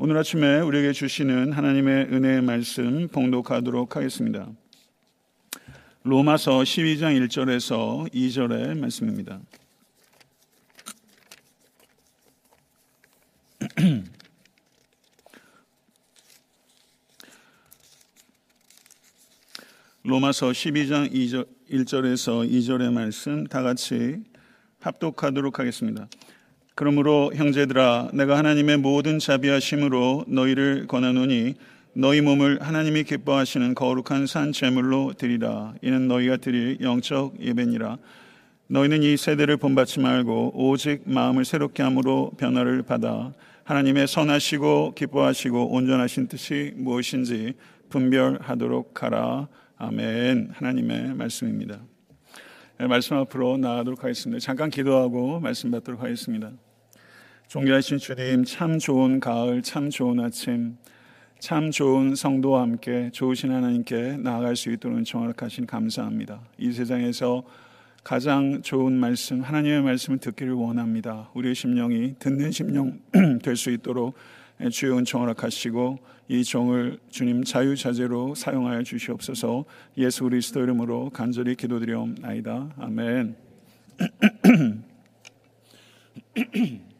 오늘 아침에 우리에게 주시는 하나님의 은혜의 말씀 봉독하도록 하겠습니다. 로마서 12장 1절에서 2절의 말씀입니다. 로마서 12장 2절, 1절에서 2절의 말씀 다 같이 합독하도록 하겠습니다. 그러므로 형제들아 내가 하나님의 모든 자비하심으로 너희를 권하노니 너희 몸을 하나님이 기뻐하시는 거룩한 산 제물로 드리라 이는 너희가 드릴 영적 예배니라 너희는 이 세대를 본받지 말고 오직 마음을 새롭게 함으로 변화를 받아 하나님의 선하시고 기뻐하시고 온전하신 뜻이 무엇인지 분별하도록 하라 아멘 하나님의 말씀입니다. 네, 말씀 앞으로 나가도록 하겠습니다. 잠깐 기도하고 말씀 받도록 하겠습니다. 존귀하신 주님, 참 좋은 가을, 참 좋은 아침, 참 좋은 성도와 함께 좋으신 하나님께 나아갈 수 있도록 정확하신 감사합니다. 이 세상에서 가장 좋은 말씀, 하나님의 말씀을 듣기를 원합니다. 우리의 심령이 듣는 심령 될 수 있도록 주여 은총을 하시고 이 종을 주님 자유자재로 사용하여 주시옵소서 예수 그리스도 이름으로 간절히 기도드리옵나이다. 아멘.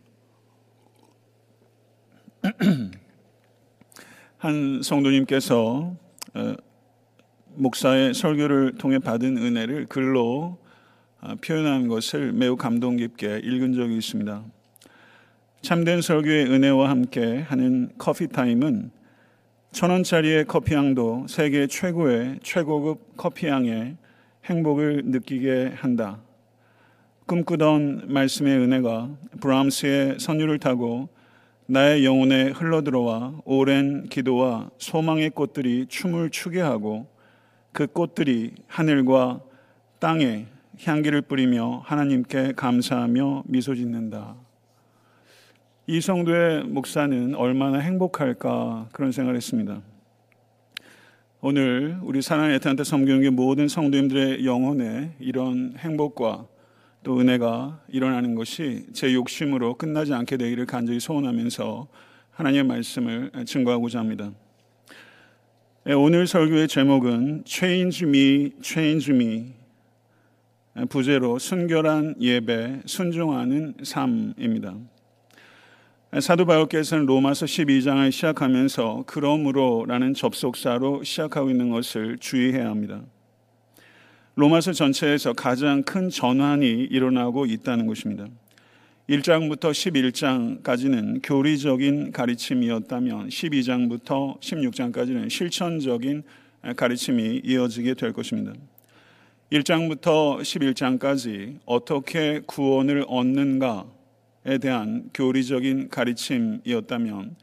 한 성도님께서 어, 목사의 설교를 통해 받은 은혜를 글로 어, 표현한 것을 매우 감동 깊게 읽은 적이 있습니다. 참된 설교의 은혜와 함께 하는 커피 타임은 천 원짜리의 커피향도 세계 최고의 최고급 커피향의 행복을 느끼게 한다. 꿈꾸던 말씀의 은혜가 브람스의 선율을 타고 나의 영혼에 흘러들어와 오랜 기도와 소망의 꽃들이 춤을 추게 하고 그 꽃들이 하늘과 땅에 향기를 뿌리며 하나님께 감사하며 미소 짓는다. 이 성도의 목사는 얼마나 행복할까 그런 생각을 했습니다. 오늘 우리 사랑의 에탄한테 섬기는 모든 성도님들의 영혼에 이런 행복과 또 은혜가 일어나는 것이 제 욕심으로 끝나지 않게 되기를 간절히 소원하면서 하나님의 말씀을 증거하고자 합니다. 예, 오늘 설교의 제목은 Change Me, Change Me 부제로 순결한 예배, 순종하는 삶입니다. 예, 사도 바울께서는 로마서 12장을 시작하면서 그러므로라는 접속사로 시작하고 있는 것을 주의해야 합니다. 로마서 전체에서 가장 큰 전환이 일어나고 있다는 것입니다. 1장부터 11장까지는 교리적인 가르침이었다면 12장부터 16장까지는 실천적인 가르침이 이어지게 될 것입니다. 1장부터 11장까지 어떻게 구원을 얻는가에 대한 교리적인 가르침이었다면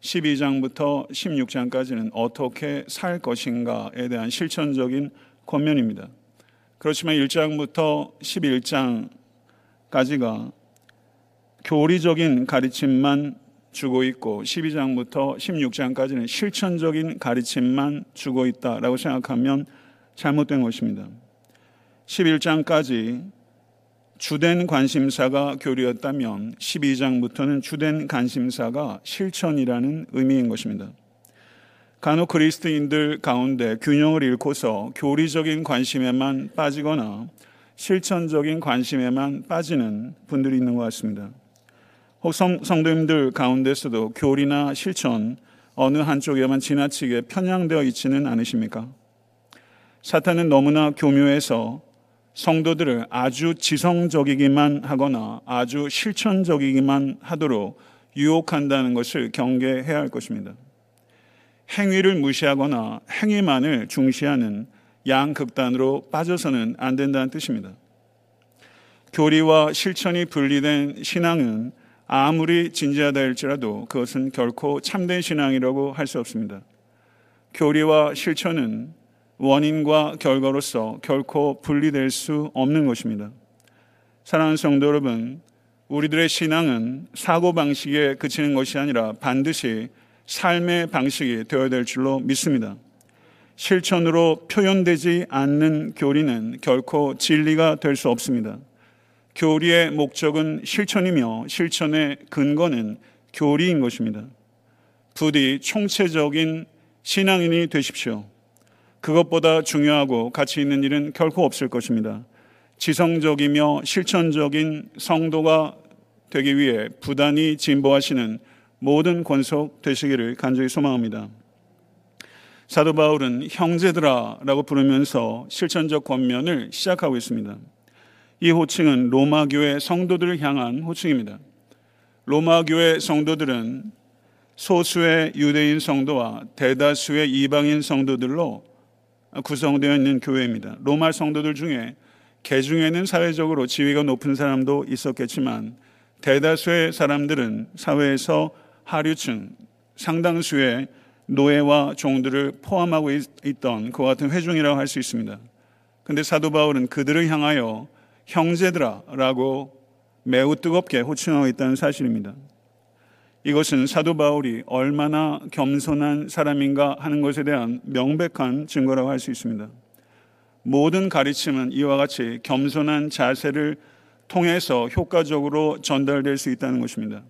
12장부터 16장까지는 어떻게 살 것인가에 대한 실천적인 권면입니다. 그렇지만 1장부터 11장까지가 교리적인 가르침만 주고 있고 12장부터 16장까지는 실천적인 가르침만 주고 있다라고 생각하면 잘못된 것입니다. 11장까지 주된 관심사가 교리였다면 12장부터는 주된 관심사가 실천이라는 의미인 것입니다. 간혹 그리스도인들 가운데 균형을 잃고서 교리적인 관심에만 빠지거나 실천적인 관심에만 빠지는 분들이 있는 것 같습니다. 혹 성, 성도님들 가운데서도 교리나 실천 어느 한쪽에만 지나치게 편향되어 있지는 않으십니까? 사탄은 너무나 교묘해서 성도들을 아주 지성적이기만 하거나 아주 실천적이기만 하도록 유혹한다는 것을 경계해야 할 것입니다. 행위를 무시하거나 행위만을 중시하는 양극단으로 빠져서는 안 된다는 뜻입니다. 교리와 실천이 분리된 신앙은 아무리 진지하다 할지라도 그것은 결코 참된 신앙이라고 할 수 없습니다. 교리와 실천은 원인과 결과로서 결코 분리될 수 없는 것입니다. 사랑하는 성도 여러분, 우리들의 신앙은 사고방식에 그치는 것이 아니라 반드시 삶의 방식이 되어야 될 줄로 믿습니다. 실천으로 표현되지 않는 교리는 결코 진리가 될 수 없습니다. 교리의 목적은 실천이며 실천의 근거는 교리인 것입니다. 부디 총체적인 신앙인이 되십시오. 그것보다 중요하고 가치 있는 일은 결코 없을 것입니다. 지성적이며 실천적인 성도가 되기 위해 부단히 진보하시는 모든 권속 되시기를 간절히 소망합니다. 사도 바울은 형제들아라고 부르면서 실천적 권면을 시작하고 있습니다. 이 호칭은 로마 교회 성도들을 향한 호칭입니다. 로마 교회 성도들은 소수의 유대인 성도와 대다수의 이방인 성도들로 구성되어 있는 교회입니다. 로마 성도들 중에 개 중에는 사회적으로 지위가 높은 사람도 있었겠지만 대다수의 사람들은 사회에서 하류층 상당수의 노예와 종들을 포함하고 있던 그와 같은 회중이라고 할 수 있습니다. 근데 사도 바울은 그들을 향하여 형제들아라고 매우 뜨겁게 호칭하고 있다는 사실입니다. 이것은 사도 바울이 얼마나 겸손한 사람인가 하는 것에 대한 명백한 증거라고 할 수 있습니다. 모든 가르침은 이와 같이 겸손한 자세를 통해서 효과적으로 전달될 수 있다는 것입니다.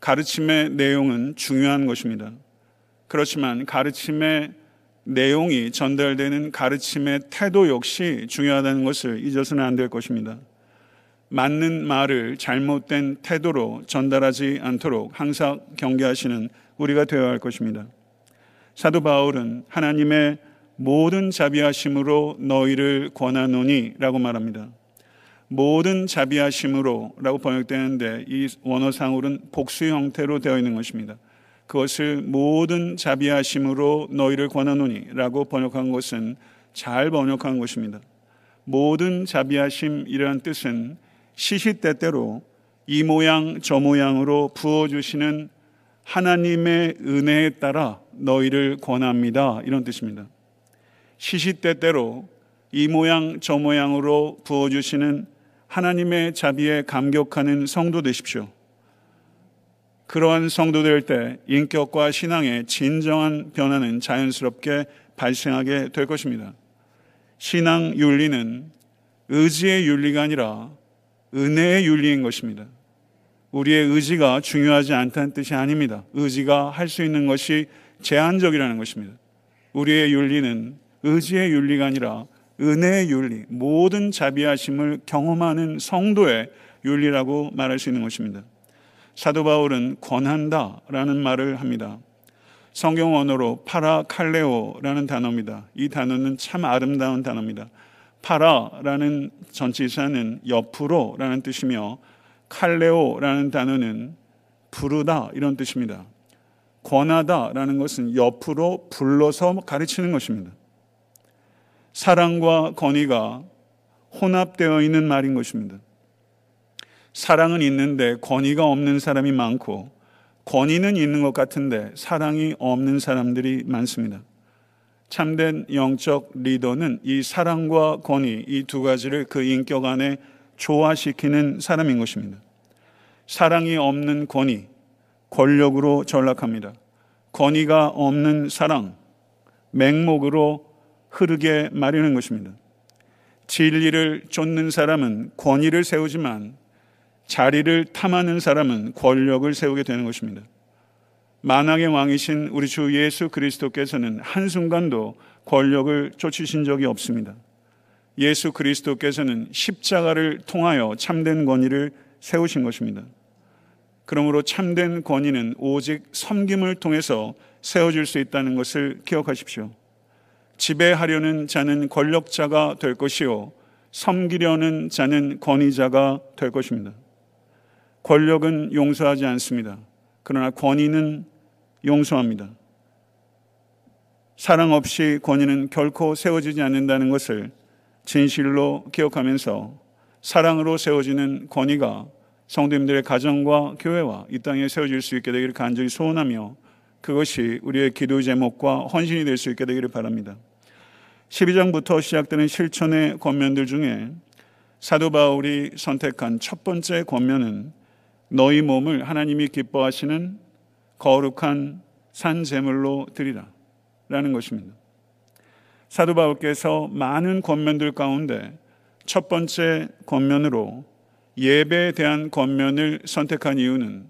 가르침의 내용은 중요한 것입니다. 그렇지만 가르침의 내용이 전달되는 가르침의 태도 역시 중요하다는 것을 잊어서는 안 될 것입니다. 맞는 말을 잘못된 태도로 전달하지 않도록 항상 경계하시는 우리가 되어야 할 것입니다. 사도 바울은 하나님의 모든 자비하심으로 너희를 권하노니라고 말합니다. 모든 자비하심으로라고 번역되는데 이 원어상으로는 복수 형태로 되어 있는 것입니다. 그것을 모든 자비하심으로 너희를 권하노니라고 번역한 것은 잘 번역한 것입니다. 모든 자비하심이라는 뜻은 시시때때로 이 모양 저 모양으로 부어 주시는 하나님의 은혜에 따라 너희를 권합니다. 이런 뜻입니다. 시시때때로 이 모양 저 모양으로 부어 주시는 하나님의 자비에 감격하는 성도 되십시오. 그러한 성도 될 때 인격과 신앙의 진정한 변화는 자연스럽게 발생하게 될 것입니다. 신앙 윤리는 의지의 윤리가 아니라 은혜의 윤리인 것입니다. 우리의 의지가 중요하지 않다는 뜻이 아닙니다. 의지가 할 수 있는 것이 제한적이라는 것입니다. 우리의 윤리는 의지의 윤리가 아니라 은혜의 윤리, 모든 자비하심을 경험하는 성도의 윤리라고 말할 수 있는 것입니다. 사도 바울은 권한다 라는 말을 합니다. 성경 언어로 파라칼레오라는 단어입니다. 이 단어는 참 아름다운 단어입니다. 파라라는 전치사는 옆으로라는 뜻이며 칼레오라는 단어는 부르다 이런 뜻입니다. 권하다라는 것은 옆으로 불러서 가르치는 것입니다. 사랑과 권위가 혼합되어 있는 말인 것입니다. 사랑은 있는데 권위가 없는 사람이 많고 권위는 있는 것 같은데 사랑이 없는 사람들이 많습니다. 참된 영적 리더는 이 사랑과 권위 이 두 가지를 그 인격 안에 조화시키는 사람인 것입니다. 사랑이 없는 권위, 권력으로 전락합니다. 권위가 없는 사랑, 맹목으로 흐르게 마련한 것입니다. 진리를 쫓는 사람은 권위를 세우지만 자리를 탐하는 사람은 권력을 세우게 되는 것입니다. 만왕의 왕이신 우리 주 예수 그리스도께서는 한순간도 권력을 쫓으신 적이 없습니다. 예수 그리스도께서는 십자가를 통하여 참된 권위를 세우신 것입니다. 그러므로 참된 권위는 오직 섬김을 통해서 세워질 수 있다는 것을 기억하십시오. 지배하려는 자는 권력자가 될 것이요. 섬기려는 자는 권위자가 될 것입니다. 권력은 용서하지 않습니다. 그러나 권위는 용서합니다. 사랑 없이 권위는 결코 세워지지 않는다는 것을 진실로 기억하면서 사랑으로 세워지는 권위가 성도님들의 가정과 교회와 이 땅에 세워질 수 있게 되기를 간절히 소원하며 그것이 우리의 기도 제목과 헌신이 될 수 있게 되기를 바랍니다. 12장부터 시작되는 실천의 권면들 중에 사도 바울이 선택한 첫 번째 권면은 너희 몸을 하나님이 기뻐하시는 거룩한 산 제물로 드리라 라는 것입니다. 사도 바울께서 많은 권면들 가운데 첫 번째 권면으로 예배에 대한 권면을 선택한 이유는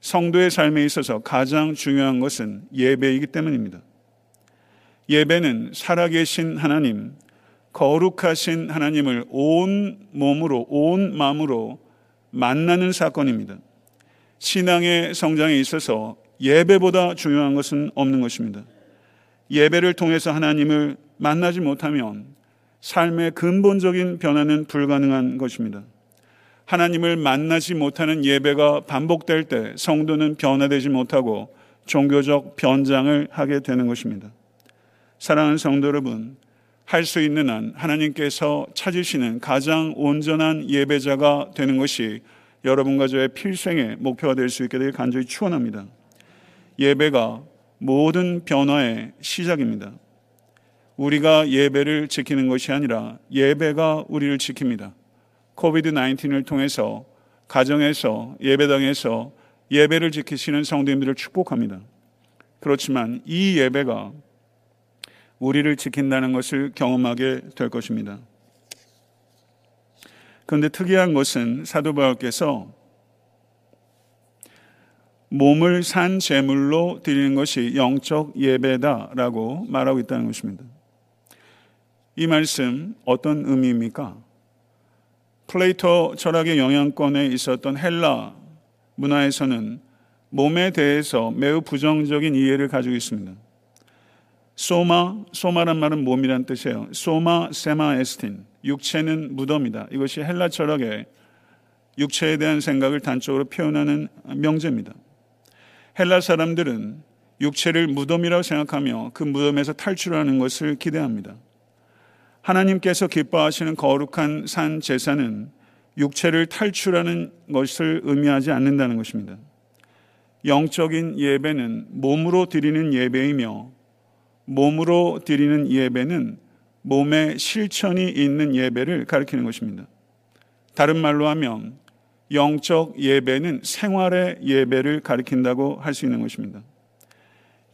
성도의 삶에 있어서 가장 중요한 것은 예배이기 때문입니다. 예배는 살아계신 하나님, 거룩하신 하나님을 온 몸으로, 온 마음으로 만나는 사건입니다. 신앙의 성장에 있어서 예배보다 중요한 것은 없는 것입니다. 예배를 통해서 하나님을 만나지 못하면 삶의 근본적인 변화는 불가능한 것입니다. 하나님을 만나지 못하는 예배가 반복될 때 성도는 변화되지 못하고 종교적 변장을 하게 되는 것입니다. 사랑하는 성도 여러분, 할 수 있는 한 하나님께서 찾으시는 가장 온전한 예배자가 되는 것이 여러분과 저의 필생의 목표가 될 수 있게 되길 간절히 축원합니다. 예배가 모든 변화의 시작입니다. 우리가 예배를 지키는 것이 아니라 예배가 우리를 지킵니다. 코비드 19을 통해서 가정에서 예배당에서 예배를 지키시는 성도님들을 축복합니다. 그렇지만 이 예배가 우리를 지킨다는 것을 경험하게 될 것입니다. 그런데 특이한 것은 사도 바울께서 몸을 산 제물로 드리는 것이 영적 예배다라고 말하고 있다는 것입니다. 이 말씀 어떤 의미입니까? 플레이토 철학의 영향권에 있었던 헬라 문화에서는 몸에 대해서 매우 부정적인 이해를 가지고 있습니다. 소마, 소마란 말은 몸이란 뜻이에요. 소마 세마 에스틴, 육체는 무덤이다. 이것이 헬라 철학의 육체에 대한 생각을 단적으로 표현하는 명제입니다. 헬라 사람들은 육체를 무덤이라고 생각하며 그 무덤에서 탈출하는 것을 기대합니다. 하나님께서 기뻐하시는 거룩한 산 제사는 육체를 탈출하는 것을 의미하지 않는다는 것입니다. 영적인 예배는 몸으로 드리는 예배이며 몸으로 드리는 예배는 몸에 실천이 있는 예배를 가리키는 것입니다. 다른 말로 하면 영적 예배는 생활의 예배를 가리킨다고 할 수 있는 것입니다.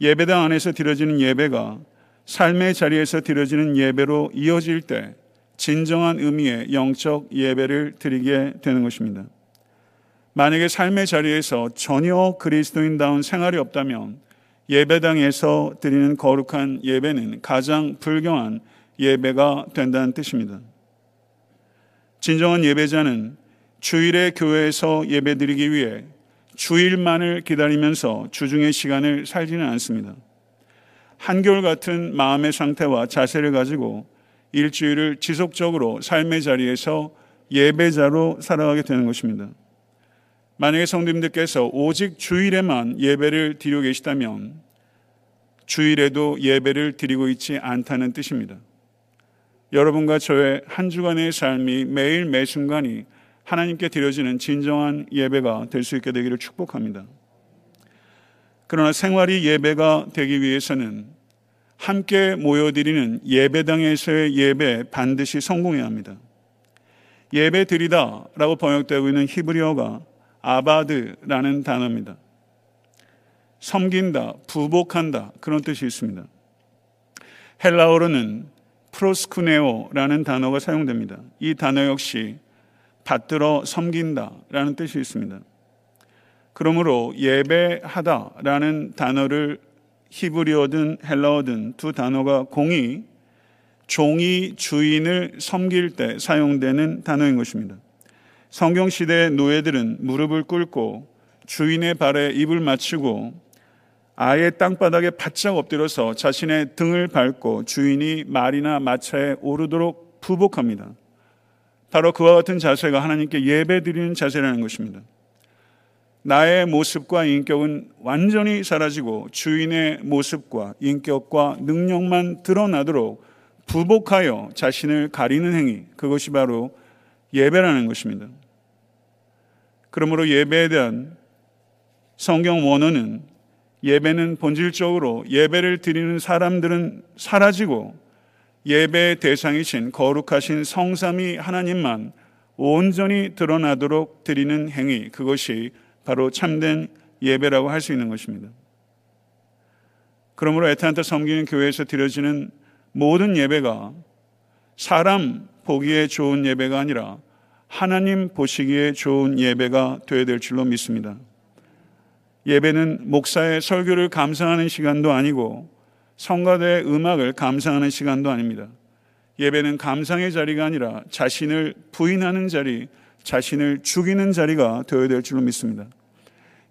예배당 안에서 드려지는 예배가 삶의 자리에서 드려지는 예배로 이어질 때 진정한 의미의 영적 예배를 드리게 되는 것입니다. 만약에 삶의 자리에서 전혀 그리스도인다운 생활이 없다면 예배당에서 드리는 거룩한 예배는 가장 불경한 예배가 된다는 뜻입니다. 진정한 예배자는 주일에 교회에서 예배드리기 위해 주일만을 기다리면서 주중의 시간을 살지는 않습니다. 한결같은 마음의 상태와 자세를 가지고 일주일을 지속적으로 삶의 자리에서 예배자로 살아가게 되는 것입니다. 만약에 성도님들께서 오직 주일에만 예배를 드리고 계시다면 주일에도 예배를 드리고 있지 않다는 뜻입니다. 여러분과 저의 한 주간의 삶이 매일 매 순간이 하나님께 드려지는 진정한 예배가 될 수 있게 되기를 축복합니다. 그러나 생활이 예배가 되기 위해서는 함께 모여드리는 예배당에서의 예배 반드시 성공해야 합니다. 예배 드리다 라고 번역되고 있는 히브리어가 아바드라는 단어입니다. 섬긴다, 부복한다 그런 뜻이 있습니다. 헬라어로는 프로스쿠네오라는 단어가 사용됩니다. 이 단어 역시 받들어 섬긴다라는 뜻이 있습니다. 그러므로 예배하다라는 단어를 히브리어든 헬라어든 두 단어가 공이 종이 주인을 섬길 때 사용되는 단어인 것입니다. 성경 시대의 노예들은 무릎을 꿇고 주인의 발에 입을 맞추고 아예 땅바닥에 바짝 엎드려서 자신의 등을 밟고 주인이 말이나 마차에 오르도록 부복합니다. 바로 그와 같은 자세가 하나님께 예배 드리는 자세라는 것입니다. 나의 모습과 인격은 완전히 사라지고 주인의 모습과 인격과 능력만 드러나도록 부복하여 자신을 가리는 행위, 그것이 바로 예배라는 것입니다. 그러므로 예배에 대한 성경 원어는 예배는 본질적으로 예배를 드리는 사람들은 사라지고 예배의 대상이신 거룩하신 성삼이 하나님만 온전히 드러나도록 드리는 행위, 그것이 바로 참된 예배라고 할 수 있는 것입니다. 그러므로 에탄타 섬기는 교회에서 드려지는 모든 예배가 사람 보기에 좋은 예배가 아니라 하나님 보시기에 좋은 예배가 되어야 될 줄로 믿습니다. 예배는 목사의 설교를 감상하는 시간도 아니고 성가대의 음악을 감상하는 시간도 아닙니다. 예배는 감상의 자리가 아니라 자신을 부인하는 자리, 자신을 죽이는 자리가 되어야 될 줄로 믿습니다.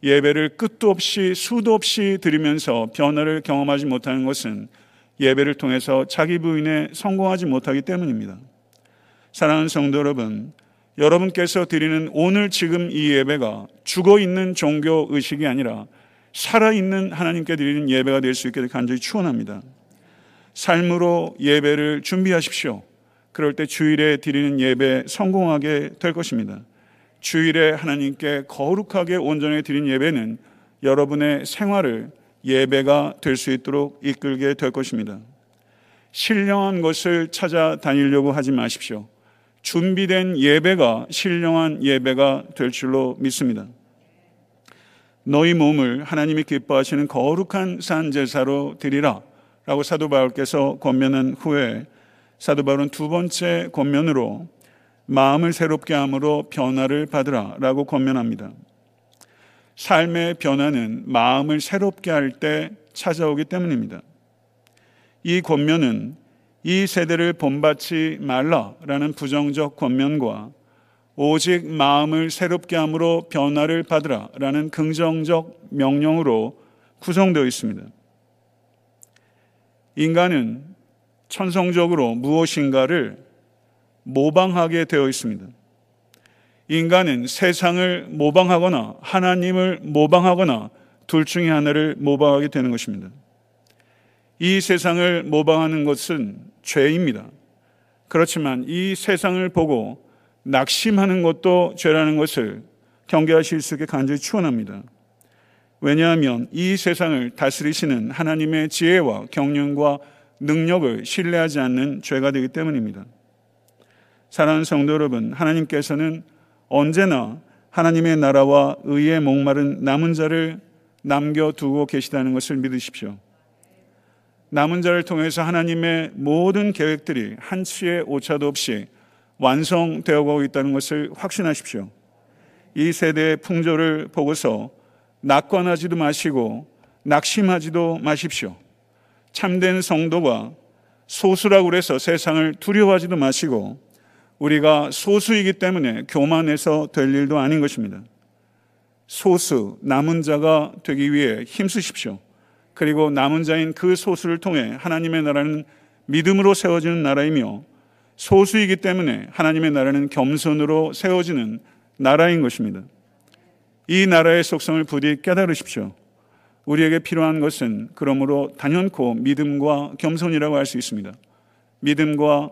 예배를 끝도 없이 수도 없이 드리면서 변화를 경험하지 못하는 것은 예배를 통해서 자기 부인에 성공하지 못하기 때문입니다. 사랑하는 성도 여러분, 여러분께서 드리는 오늘 지금 이 예배가 죽어 있는 종교 의식이 아니라 살아 있는 하나님께 드리는 예배가 될 수 있게 간절히 축원합니다. 삶으로 예배를 준비하십시오. 그럴 때 주일에 드리는 예배 성공하게 될 것입니다. 주일에 하나님께 거룩하게 온전히 드린 예배는 여러분의 생활을 예배가 될 수 있도록 이끌게 될 것입니다. 신령한 것을 찾아다니려고 하지 마십시오. 준비된 예배가 신령한 예배가 될 줄로 믿습니다. 너희 몸을 하나님이 기뻐하시는 거룩한 산 제사로 드리라 라고 사도 바울께서 권면한 후에 사도 바울은 두 번째 권면으로 마음을 새롭게 함으로 변화를 받으라 라고 권면합니다. 삶의 변화는 마음을 새롭게 할 때 찾아오기 때문입니다. 이 권면은 이 세대를 본받지 말라라는 부정적 권면과 오직 마음을 새롭게 함으로 변화를 받으라라는 긍정적 명령으로 구성되어 있습니다. 인간은 천성적으로 무엇인가를 모방하게 되어 있습니다. 인간은 세상을 모방하거나 하나님을 모방하거나 둘 중에 하나를 모방하게 되는 것입니다. 이 세상을 모방하는 것은 죄입니다. 그렇지만 이 세상을 보고 낙심하는 것도 죄라는 것을 경계하실 수 있게 간절히 추원합니다. 왜냐하면 이 세상을 다스리시는 하나님의 지혜와 경륜과 능력을 신뢰하지 않는 죄가 되기 때문입니다. 사랑하는 성도 여러분, 하나님께서는 언제나 하나님의 나라와 의의 목마른 남은 자를 남겨두고 계시다는 것을 믿으십시오. 남은 자를 통해서 하나님의 모든 계획들이 한치의 오차도 없이 완성되어 가고 있다는 것을 확신하십시오. 이 세대의 풍조를 보고서 낙관하지도 마시고 낙심하지도 마십시오. 참된 성도가 소수라고 해서 세상을 두려워하지도 마시고 우리가 소수이기 때문에 교만해서 될 일도 아닌 것입니다. 소수, 남은 자가 되기 위해 힘쓰십시오. 그리고 남은 자인 그 소수를 통해 하나님의 나라는 믿음으로 세워지는 나라이며 소수이기 때문에 하나님의 나라는 겸손으로 세워지는 나라인 것입니다. 이 나라의 속성을 부디 깨달으십시오. 우리에게 필요한 것은 그러므로 단연코 믿음과 겸손이라고 할 수 있습니다. 믿음과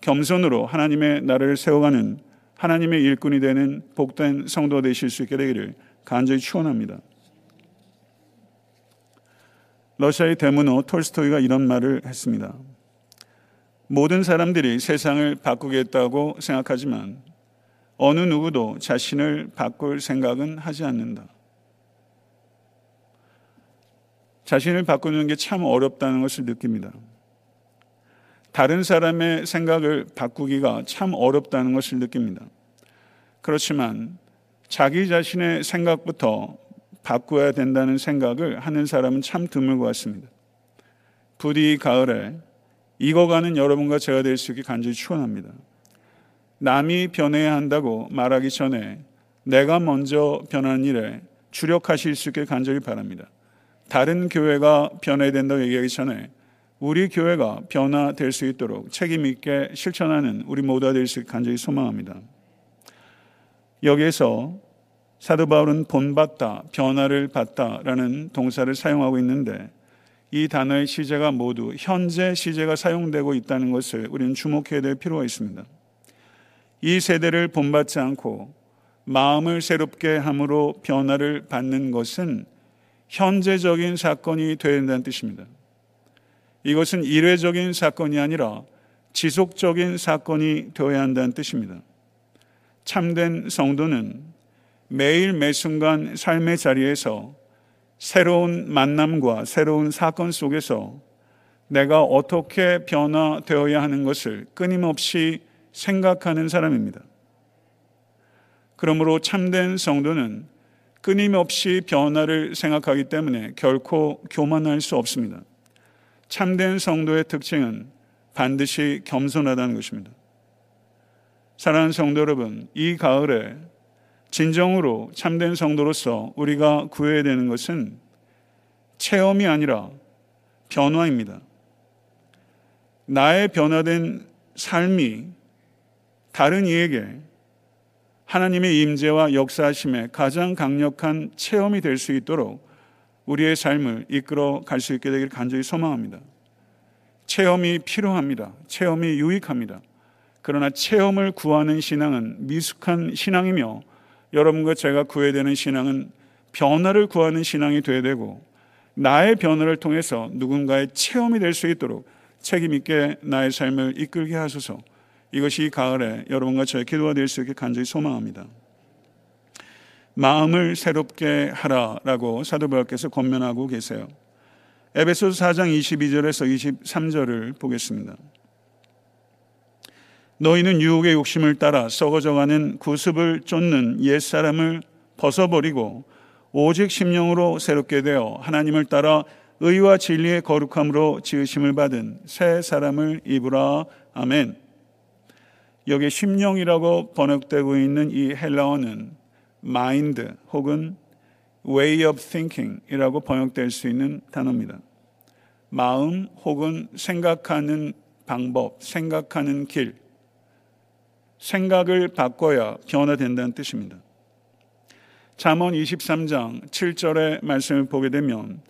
겸손으로 하나님의 나라를 세워가는 하나님의 일꾼이 되는 복된 성도 되실 수 있게 되기를 간절히 축원합니다. 러시아의 대문호 톨스토이가 이런 말을 했습니다. 모든 사람들이 세상을 바꾸겠다고 생각하지만 어느 누구도 자신을 바꿀 생각은 하지 않는다. 자신을 바꾸는 게 참 어렵다는 것을 느낍니다. 다른 사람의 생각을 바꾸기가 참 어렵다는 것을 느낍니다. 그렇지만 자기 자신의 생각부터 바꿔야 된다는 생각을 하는 사람은 참 드물 것 같습니다. 부디 가을에 익어가는 여러분과 제가 될 수 있게 간절히 축원합니다. 남이 변해야 한다고 말하기 전에 내가 먼저 변하는 일에 주력하실 수 있게 간절히 바랍니다. 다른 교회가 변해야 된다고 얘기하기 전에 우리 교회가 변화될 수 있도록 책임 있게 실천하는 우리 모두가 될 수 있게 간절히 소망합니다. 여기에서 사도 바울은 본받다, 변화를 받다라는 동사를 사용하고 있는데 이 단어의 시제가 모두 현재 시제가 사용되고 있다는 것을 우리는 주목해야 될 필요가 있습니다. 이 세대를 본받지 않고 마음을 새롭게 함으로 변화를 받는 것은 현재적인 사건이 되어야 된다는 뜻입니다. 이것은 일회적인 사건이 아니라 지속적인 사건이 되어야 한다는 뜻입니다. 참된 성도는 매일 매순간 삶의 자리에서 새로운 만남과 새로운 사건 속에서 내가 어떻게 변화되어야 하는 것을 끊임없이 생각하는 사람입니다. 그러므로 참된 성도는 끊임없이 변화를 생각하기 때문에 결코 교만할 수 없습니다. 참된 성도의 특징은 반드시 겸손하다는 것입니다. 사랑하는 성도 여러분, 이 가을에 진정으로 참된 성도로서 우리가 구해야 되는 것은 체험이 아니라 변화입니다. 나의 변화된 삶이 다른 이에게 하나님의 임재와 역사하심의 가장 강력한 체험이 될 수 있도록 우리의 삶을 이끌어 갈 수 있게 되길 간절히 소망합니다. 체험이 필요합니다. 체험이 유익합니다. 그러나 체험을 구하는 신앙은 미숙한 신앙이며 여러분과 제가 구해야 되는 신앙은 변화를 구하는 신앙이 되어야 되고 나의 변화를 통해서 누군가의 체험이 될 수 있도록 책임 있게 나의 삶을 이끌게 하소서. 이것이 가을에 여러분과 저의 기도가 될 수 있게 간절히 소망합니다. 마음을 새롭게 하라라고 사도 바울께서 권면하고 계세요. 에베소서 4장 22절에서 23절을 보겠습니다. 너희는 유혹의 욕심을 따라 썩어져가는 구습을 쫓는 옛사람을 벗어버리고 오직 심령으로 새롭게 되어 하나님을 따라 의와 진리의 거룩함으로 지으심을 받은 새 사람을 입으라. 아멘. 여기 심령이라고 번역되고 있는 이 헬라어는 mind 혹은 way of thinking이라고 번역될 수 있는 단어입니다. 마음 혹은 생각하는 방법, 생각하는 길, 생각을 바꿔야 변화된다는 뜻입니다. 잠언 23장 7절의 말씀을 보게 되면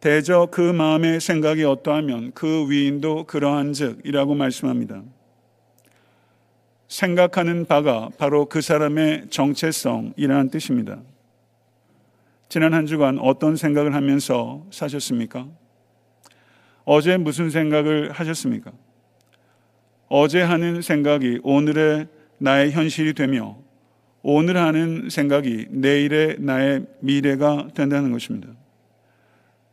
대저 그 마음의 생각이 어떠하면 그 위인도 그러한즉이라고 말씀합니다. 생각하는 바가 바로 그 사람의 정체성이라는 뜻입니다. 지난 한 주간 어떤 생각을 하면서 사셨습니까? 어제 무슨 생각을 하셨습니까? 어제 하는 생각이 오늘의 나의 현실이 되며 오늘 하는 생각이 내일의 나의 미래가 된다는 것입니다.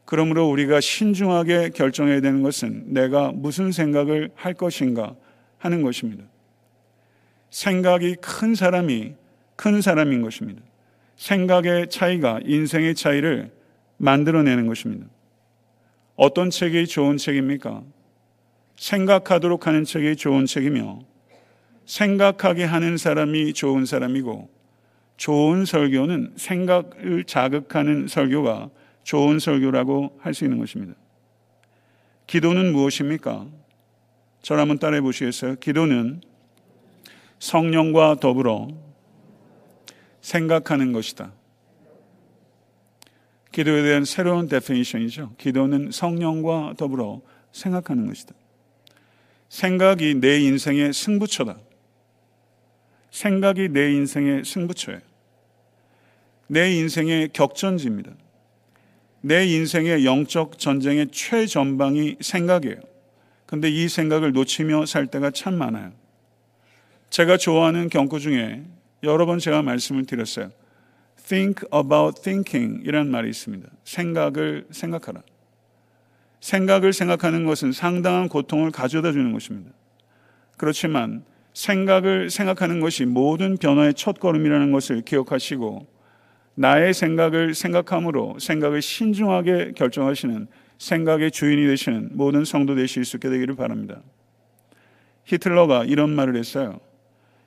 그러므로 우리가 신중하게 결정해야 되는 것은 내가 무슨 생각을 할 것인가 하는 것입니다. 생각이 큰 사람이 큰 사람인 것입니다. 생각의 차이가 인생의 차이를 만들어내는 것입니다. 어떤 책이 좋은 책입니까? 생각하도록 하는 책이 좋은 책이며 생각하게 하는 사람이 좋은 사람이고 좋은 설교는 생각을 자극하는 설교가 좋은 설교라고 할 수 있는 것입니다. 기도는 무엇입니까? 저를 한번 따라해 보시겠어요? 기도는 성령과 더불어 생각하는 것이다. 기도에 대한 새로운 데피니션이죠. 기도는 성령과 더불어 생각하는 것이다. 생각이 내 인생의 승부처다. 생각이 내 인생의 승부처예요. 내 인생의 격전지입니다. 내 인생의 영적 전쟁의 최전방이 생각이에요. 근데 이 생각을 놓치며 살 때가 참 많아요. 제가 좋아하는 경고 중에 여러 번 제가 말씀을 드렸어요. Think about thinking 이라는 말이 있습니다. 생각을 생각하라. 생각을 생각하는 것은 상당한 고통을 가져다 주는 것입니다. 그렇지만 생각을 생각하는 것이 모든 변화의 첫 걸음이라는 것을 기억하시고 나의 생각을 생각함으로 생각을 신중하게 결정하시는 생각의 주인이 되시는 모든 성도 되실 수 있게 되기를 바랍니다. 히틀러가 이런 말을 했어요.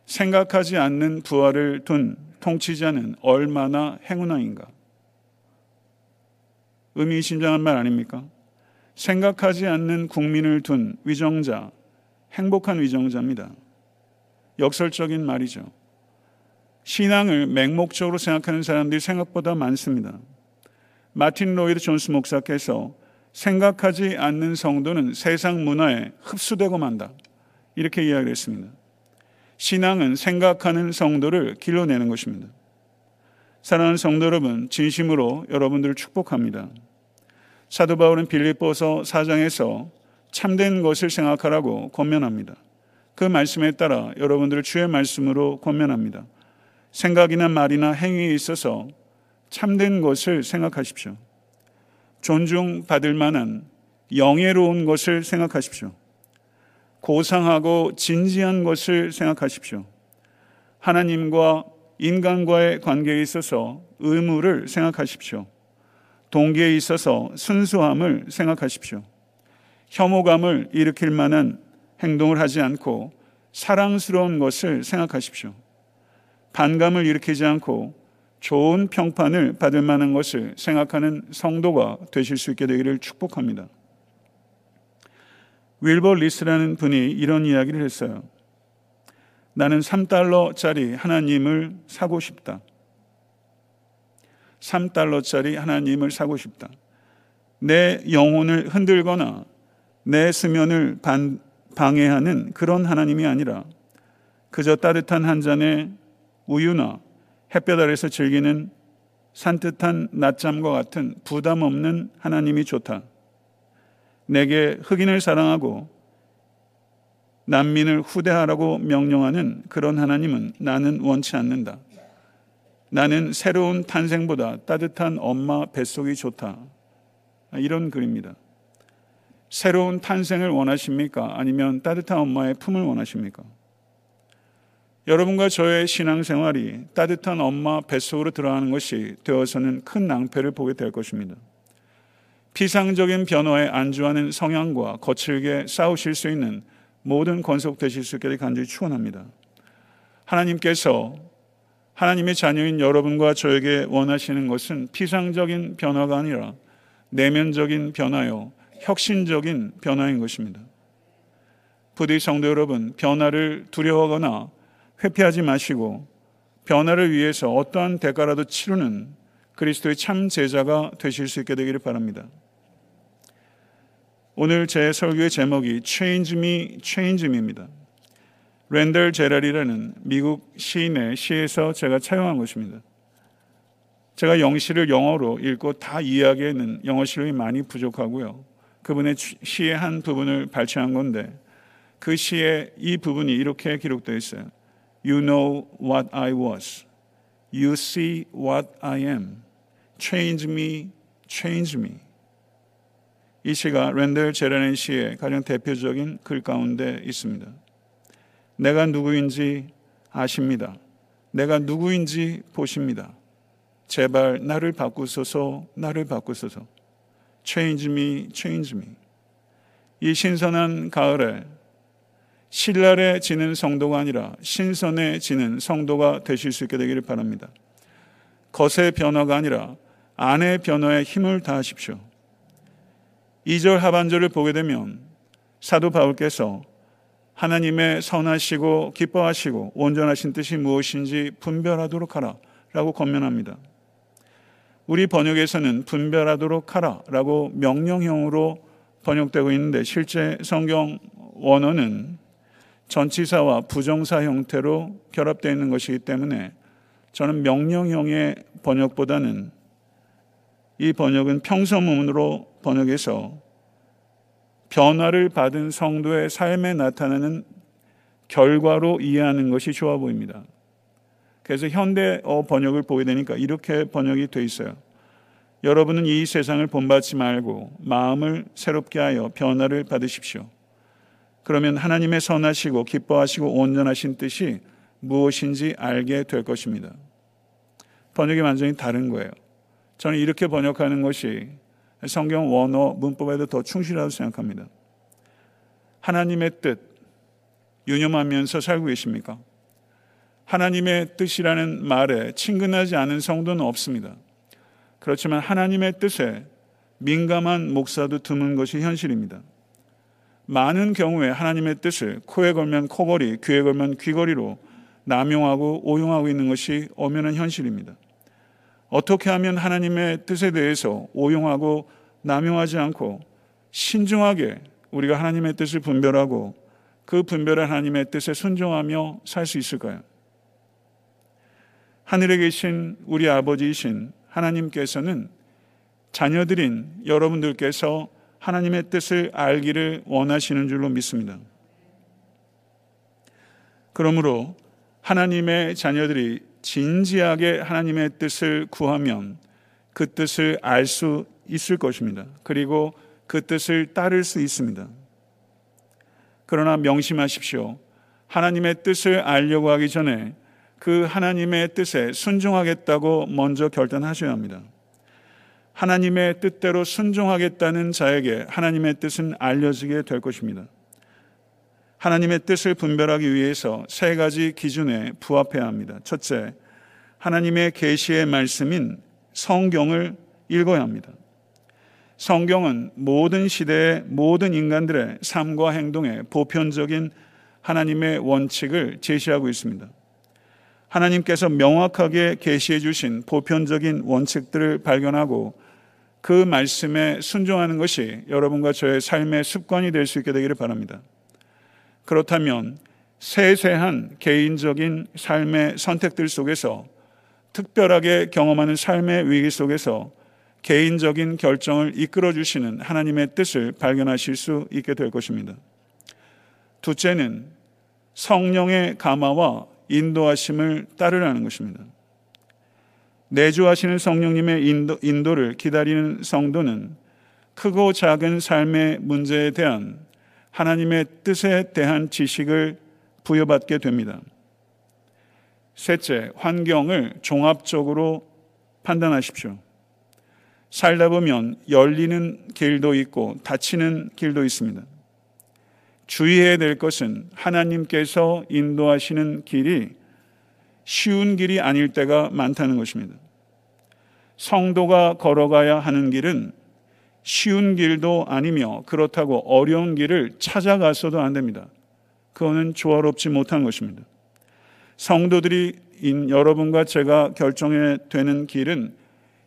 생각하지 않는 부하를 둔 통치자는 얼마나 행운아인가. 의미심장한 말 아닙니까? 생각하지 않는 국민을 둔 위정자, 행복한 위정자입니다. 역설적인 말이죠. 신앙을 맹목적으로 생각하는 사람들이 생각보다 많습니다. 마틴 로이드 존스 목사께서 생각하지 않는 성도는 세상 문화에 흡수되고 만다. 이렇게 이야기를 했습니다. 신앙은 생각하는 성도를 길러내는 것입니다. 사랑하는 성도 여러분, 진심으로 여러분들을 축복합니다. 사도 바울은 빌립보서 4장에서 참된 것을 생각하라고 권면합니다. 그 말씀에 따라 여러분들을 주의 말씀으로 권면합니다. 생각이나 말이나 행위에 있어서 참된 것을 생각하십시오. 존중받을 만한 영예로운 것을 생각하십시오. 고상하고 진지한 것을 생각하십시오. 하나님과 인간과의 관계에 있어서 의무를 생각하십시오. 동기에 있어서 순수함을 생각하십시오. 혐오감을 일으킬 만한 행동을 하지 않고 사랑스러운 것을 생각하십시오. 반감을 일으키지 않고 좋은 평판을 받을 만한 것을 생각하는 성도가 되실 수 있게 되기를 축복합니다. 윌버 리스라는 분이 이런 이야기를 했어요. 나는 3달러짜리 하나님을 사고 싶다. 3달러짜리 하나님을 사고 싶다. 내 영혼을 흔들거나 내 수면을 반, 방해하는 그런 하나님이 아니라 그저 따뜻한 한 잔의 우유나 햇볕 아래서 즐기는 산뜻한 낮잠과 같은 부담 없는 하나님이 좋다. 내게 흑인을 사랑하고 난민을 후대하라고 명령하는 그런 하나님은 나는 원치 않는다. 나는 새로운 탄생보다 따뜻한 엄마 뱃속이 좋다. 이런 글입니다. 새로운 탄생을 원하십니까? 아니면 따뜻한 엄마의 품을 원하십니까? 여러분과 저의 신앙생활이 따뜻한 엄마 뱃속으로 들어가는 것이 되어서는 큰 낭패를 보게 될 것입니다. 피상적인 변화에 안주하는 성향과 거칠게 싸우실 수 있는 모든 권속되실 수 있기를 간절히 축원합니다. 하나님께서 하나님의 자녀인 여러분과 저에게 원하시는 것은 피상적인 변화가 아니라 내면적인 변화요, 혁신적인 변화인 것입니다. 부디 성도 여러분, 변화를 두려워하거나 회피하지 마시고 변화를 위해서 어떠한 대가라도 치르는 그리스도의 참 제자가 되실 수 있게 되기를 바랍니다. 오늘 제 설교의 제목이 Change Me, Change Me입니다. 랜덜 제랄이라는 미국 시인의 시에서 제가 차용한 것입니다. 제가 영시를 영어로 읽고 다 이해하기에는 영어 실력이 많이 부족하고요. 그분의 시의 한 부분을 발췌한 건데 그 시의 이 부분이 이렇게 기록되어 있어요. You know what I was. You see what I am. Change me, change me. 이 시가 랜델 제라넨 시의 가장 대표적인 글 가운데 있습니다. 내가 누구인지 아십니다. 내가 누구인지 보십니다. 제발 나를 바꾸소서, 나를 바꾸소서. Change me, change me. 이 신선한 가을에 신랄해지는 성도가 아니라 신선해지는 성도가 되실 수 있게 되기를 바랍니다. 것의 변화가 아니라 안의 변화에 힘을 다하십시오. 2절 하반절을 보게 되면 사도 바울께서 하나님의 선하시고 기뻐하시고 온전하신 뜻이 무엇인지 분별하도록 하라 라고 권면합니다. 우리 번역에서는 분별하도록 하라 라고 명령형으로 번역되고 있는데 실제 성경 원어는 전치사와 부정사 형태로 결합되어 있는 것이기 때문에 저는 명령형의 번역보다는 이 번역은 평서문으로 번역에서 변화를 받은 성도의 삶에 나타나는 결과로 이해하는 것이 좋아 보입니다. 그래서 현대어 번역을 보게 되니까 이렇게 번역이 돼 있어요. 여러분은 이 세상을 본받지 말고 마음을 새롭게 하여 변화를 받으십시오. 그러면 하나님의 선하시고 기뻐하시고 온전하신 뜻이 무엇인지 알게 될 것입니다. 번역이 완전히 다른 거예요. 저는 이렇게 번역하는 것이 성경 원어 문법에도 더 충실하다고 생각합니다. 하나님의 뜻 유념하면서 살고 계십니까? 하나님의 뜻이라는 말에 친근하지 않은 성도는 없습니다. 그렇지만 하나님의 뜻에 민감한 목사도 드문 것이 현실입니다. 많은 경우에 하나님의 뜻을 코에 걸면 코걸이, 귀에 걸면 귀걸이로 남용하고 오용하고 있는 것이 엄연한 현실입니다. 어떻게 하면 하나님의 뜻에 대해서 오용하고 남용하지 않고 신중하게 우리가 하나님의 뜻을 분별하고 그 분별한 하나님의 뜻에 순종하며 살 수 있을까요? 하늘에 계신 우리 아버지이신 하나님께서는 자녀들인 여러분들께서 하나님의 뜻을 알기를 원하시는 줄로 믿습니다. 그러므로 하나님의 자녀들이 진지하게 하나님의 뜻을 구하면 그 뜻을 알 수 있을 것입니다. 그리고 그 뜻을 따를 수 있습니다. 그러나 명심하십시오. 하나님의 뜻을 알려고 하기 전에 그 하나님의 뜻에 순종하겠다고 먼저 결단하셔야 합니다. 하나님의 뜻대로 순종하겠다는 자에게 하나님의 뜻은 알려지게 될 것입니다. 하나님의 뜻을 분별하기 위해서 세 가지 기준에 부합해야 합니다. 첫째, 하나님의 계시의 말씀인 성경을 읽어야 합니다. 성경은 모든 시대의 모든 인간들의 삶과 행동에 보편적인 하나님의 원칙을 제시하고 있습니다. 하나님께서 명확하게 계시해 주신 보편적인 원칙들을 발견하고 그 말씀에 순종하는 것이 여러분과 저의 삶의 습관이 될 수 있게 되기를 바랍니다. 그렇다면 세세한 개인적인 삶의 선택들 속에서 특별하게 경험하는 삶의 위기 속에서 개인적인 결정을 이끌어 주시는 하나님의 뜻을 발견하실 수 있게 될 것입니다. 둘째는 성령의 감화와 인도하심을 따르라는 것입니다. 내주하시는 성령님의 인도, 인도를 기다리는 성도는 크고 작은 삶의 문제에 대한 하나님의 뜻에 대한 지식을 부여받게 됩니다. 셋째, 환경을 종합적으로 판단하십시오. 살다 보면 열리는 길도 있고 닫히는 길도 있습니다. 주의해야 될 것은 하나님께서 인도하시는 길이 쉬운 길이 아닐 때가 많다는 것입니다. 성도가 걸어가야 하는 길은 쉬운 길도 아니며 그렇다고 어려운 길을 찾아가서도 안 됩니다. 그거는 조화롭지 못한 것입니다. 성도들이 인 여러분과 제가 결정해 되는 길은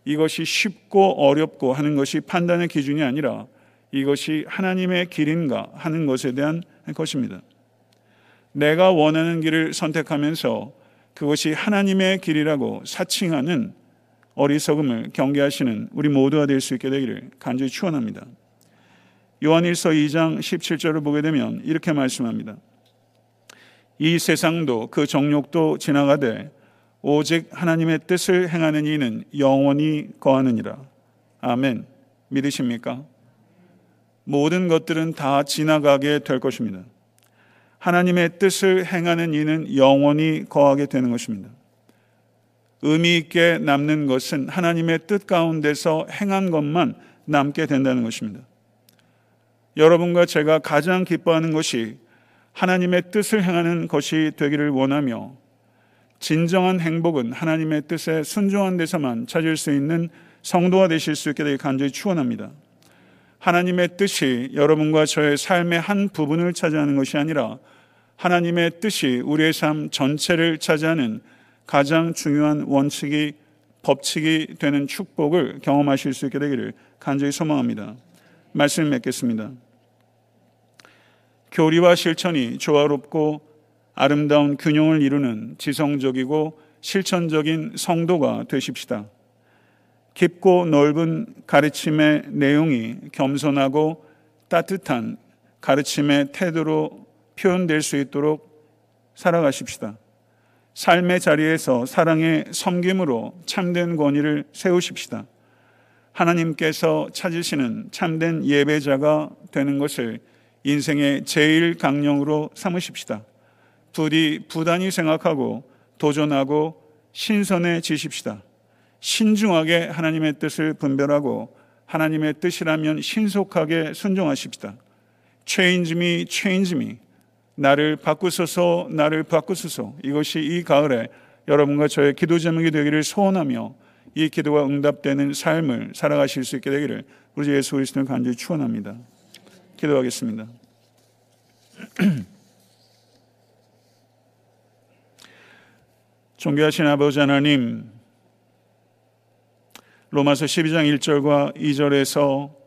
이것이 쉽고 어렵고 하는 것이 판단의 기준이 아니라 이것이 하나님의 길인가 하는 것에 대한 것입니다. 내가 원하는 길을 선택하면서 그것이 하나님의 길이라고 사칭하는 어리석음을 경계하시는 우리 모두가 될 수 있게 되기를 간절히 축원합니다. 요한일서 2장 17절을 보게 되면 이렇게 말씀합니다. 이 세상도 그 정욕도 지나가되 오직 하나님의 뜻을 행하는 이는 영원히 거하느니라. 아멘. 믿으십니까? 모든 것들은 다 지나가게 될 것입니다. 하나님의 뜻을 행하는 이는 영원히 거하게 되는 것입니다. 의미 있게 남는 것은 하나님의 뜻 가운데서 행한 것만 남게 된다는 것입니다. 여러분과 제가 가장 기뻐하는 것이 하나님의 뜻을 행하는 것이 되기를 원하며 진정한 행복은 하나님의 뜻에 순종한 데서만 찾을 수 있는 성도가 되실 수 있게 되길 간절히 축원합니다. 하나님의 뜻이 여러분과 저의 삶의 한 부분을 차지하는 것이 아니라 하나님의 뜻이 우리의 삶 전체를 차지하는 가장 중요한 원칙이 법칙이 되는 축복을 경험하실 수 있게 되기를 간절히 소망합니다. 말씀 맺겠습니다. 교리와 실천이 조화롭고 아름다운 균형을 이루는 지성적이고 실천적인 성도가 되십시다. 깊고 넓은 가르침의 내용이 겸손하고 따뜻한 가르침의 태도로 표현될 수 있도록 살아가십시다. 삶의 자리에서 사랑의 섬김으로 참된 권위를 세우십시다. 하나님께서 찾으시는 참된 예배자가 되는 것을 인생의 제일 강령으로 삼으십시다. 부디 부단히 생각하고 도전하고 신선해지십시다. 신중하게 하나님의 뜻을 분별하고 하나님의 뜻이라면 신속하게 순종하십시다. change me, change me. 나를 바꾸소서, 나를 바꾸소서. 이것이 이 가을에 여러분과 저의 기도 제목이 되기를 소원하며 이 기도가 응답되는 삶을 살아가실 수 있게 되기를 우리 예수 그리스도는 간절히 축원합니다. 기도하겠습니다. 존귀하신 아버지 하나님, 로마서 12장 1절과 2절에서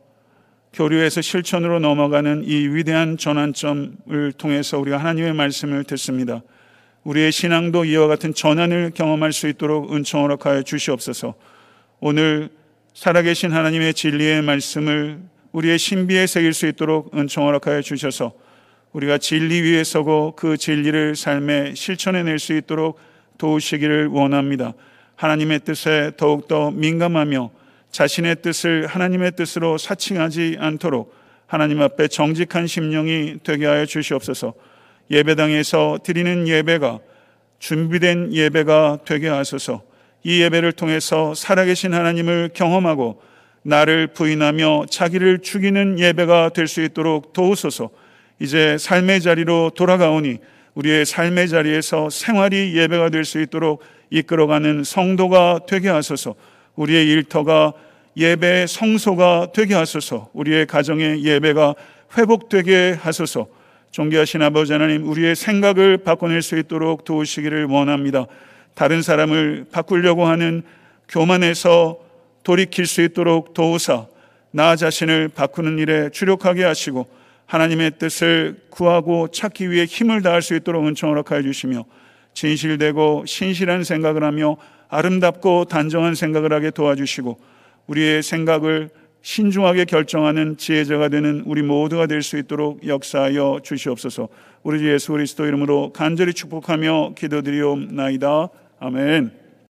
교류에서 실천으로 넘어가는 이 위대한 전환점을 통해서 우리가 하나님의 말씀을 듣습니다. 우리의 신앙도 이와 같은 전환을 경험할 수 있도록 은총 허락하여 주시옵소서. 오늘 살아계신 하나님의 진리의 말씀을 우리의 신비에 새길 수 있도록 은총 허락하여 주셔서 우리가 진리 위에 서고 그 진리를 삶에 실천해낼 수 있도록 도우시기를 원합니다. 하나님의 뜻에 더욱더 민감하며 자신의 뜻을 하나님의 뜻으로 사칭하지 않도록 하나님 앞에 정직한 심령이 되게 하여 주시옵소서 예배당에서 드리는 예배가 준비된 예배가 되게 하소서. 이 예배를 통해서 살아계신 하나님을 경험하고 나를 부인하며 자기를 죽이는 예배가 될 수 있도록 도우소서. 이제 삶의 자리로 돌아가오니 우리의 삶의 자리에서 생활이 예배가 될 수 있도록 이끌어가는 성도가 되게 하소서. 우리의 일터가 예배 성소가 되게 하소서. 우리의 가정의 예배가 회복되게 하소서. 존귀하신 아버지 하나님, 우리의 생각을 바꿔낼 수 있도록 도우시기를 원합니다. 다른 사람을 바꾸려고 하는 교만에서 돌이킬 수 있도록 도우사, 나 자신을 바꾸는 일에 주력하게 하시고, 하나님의 뜻을 구하고 찾기 위해 힘을 다할 수 있도록 은총을 허락하여 주시며, 진실되고 신실한 생각을 하며 아름답고 단정한 생각을 하게 도와주시고, 우리의 생각을 신중하게 결정하는 지혜자가 되는 우리 모두가 될 수 있도록 역사하여 주시옵소서. 우리 주 예수 그리스도 이름으로 간절히 축복하며 기도드리옵나이다. 아멘.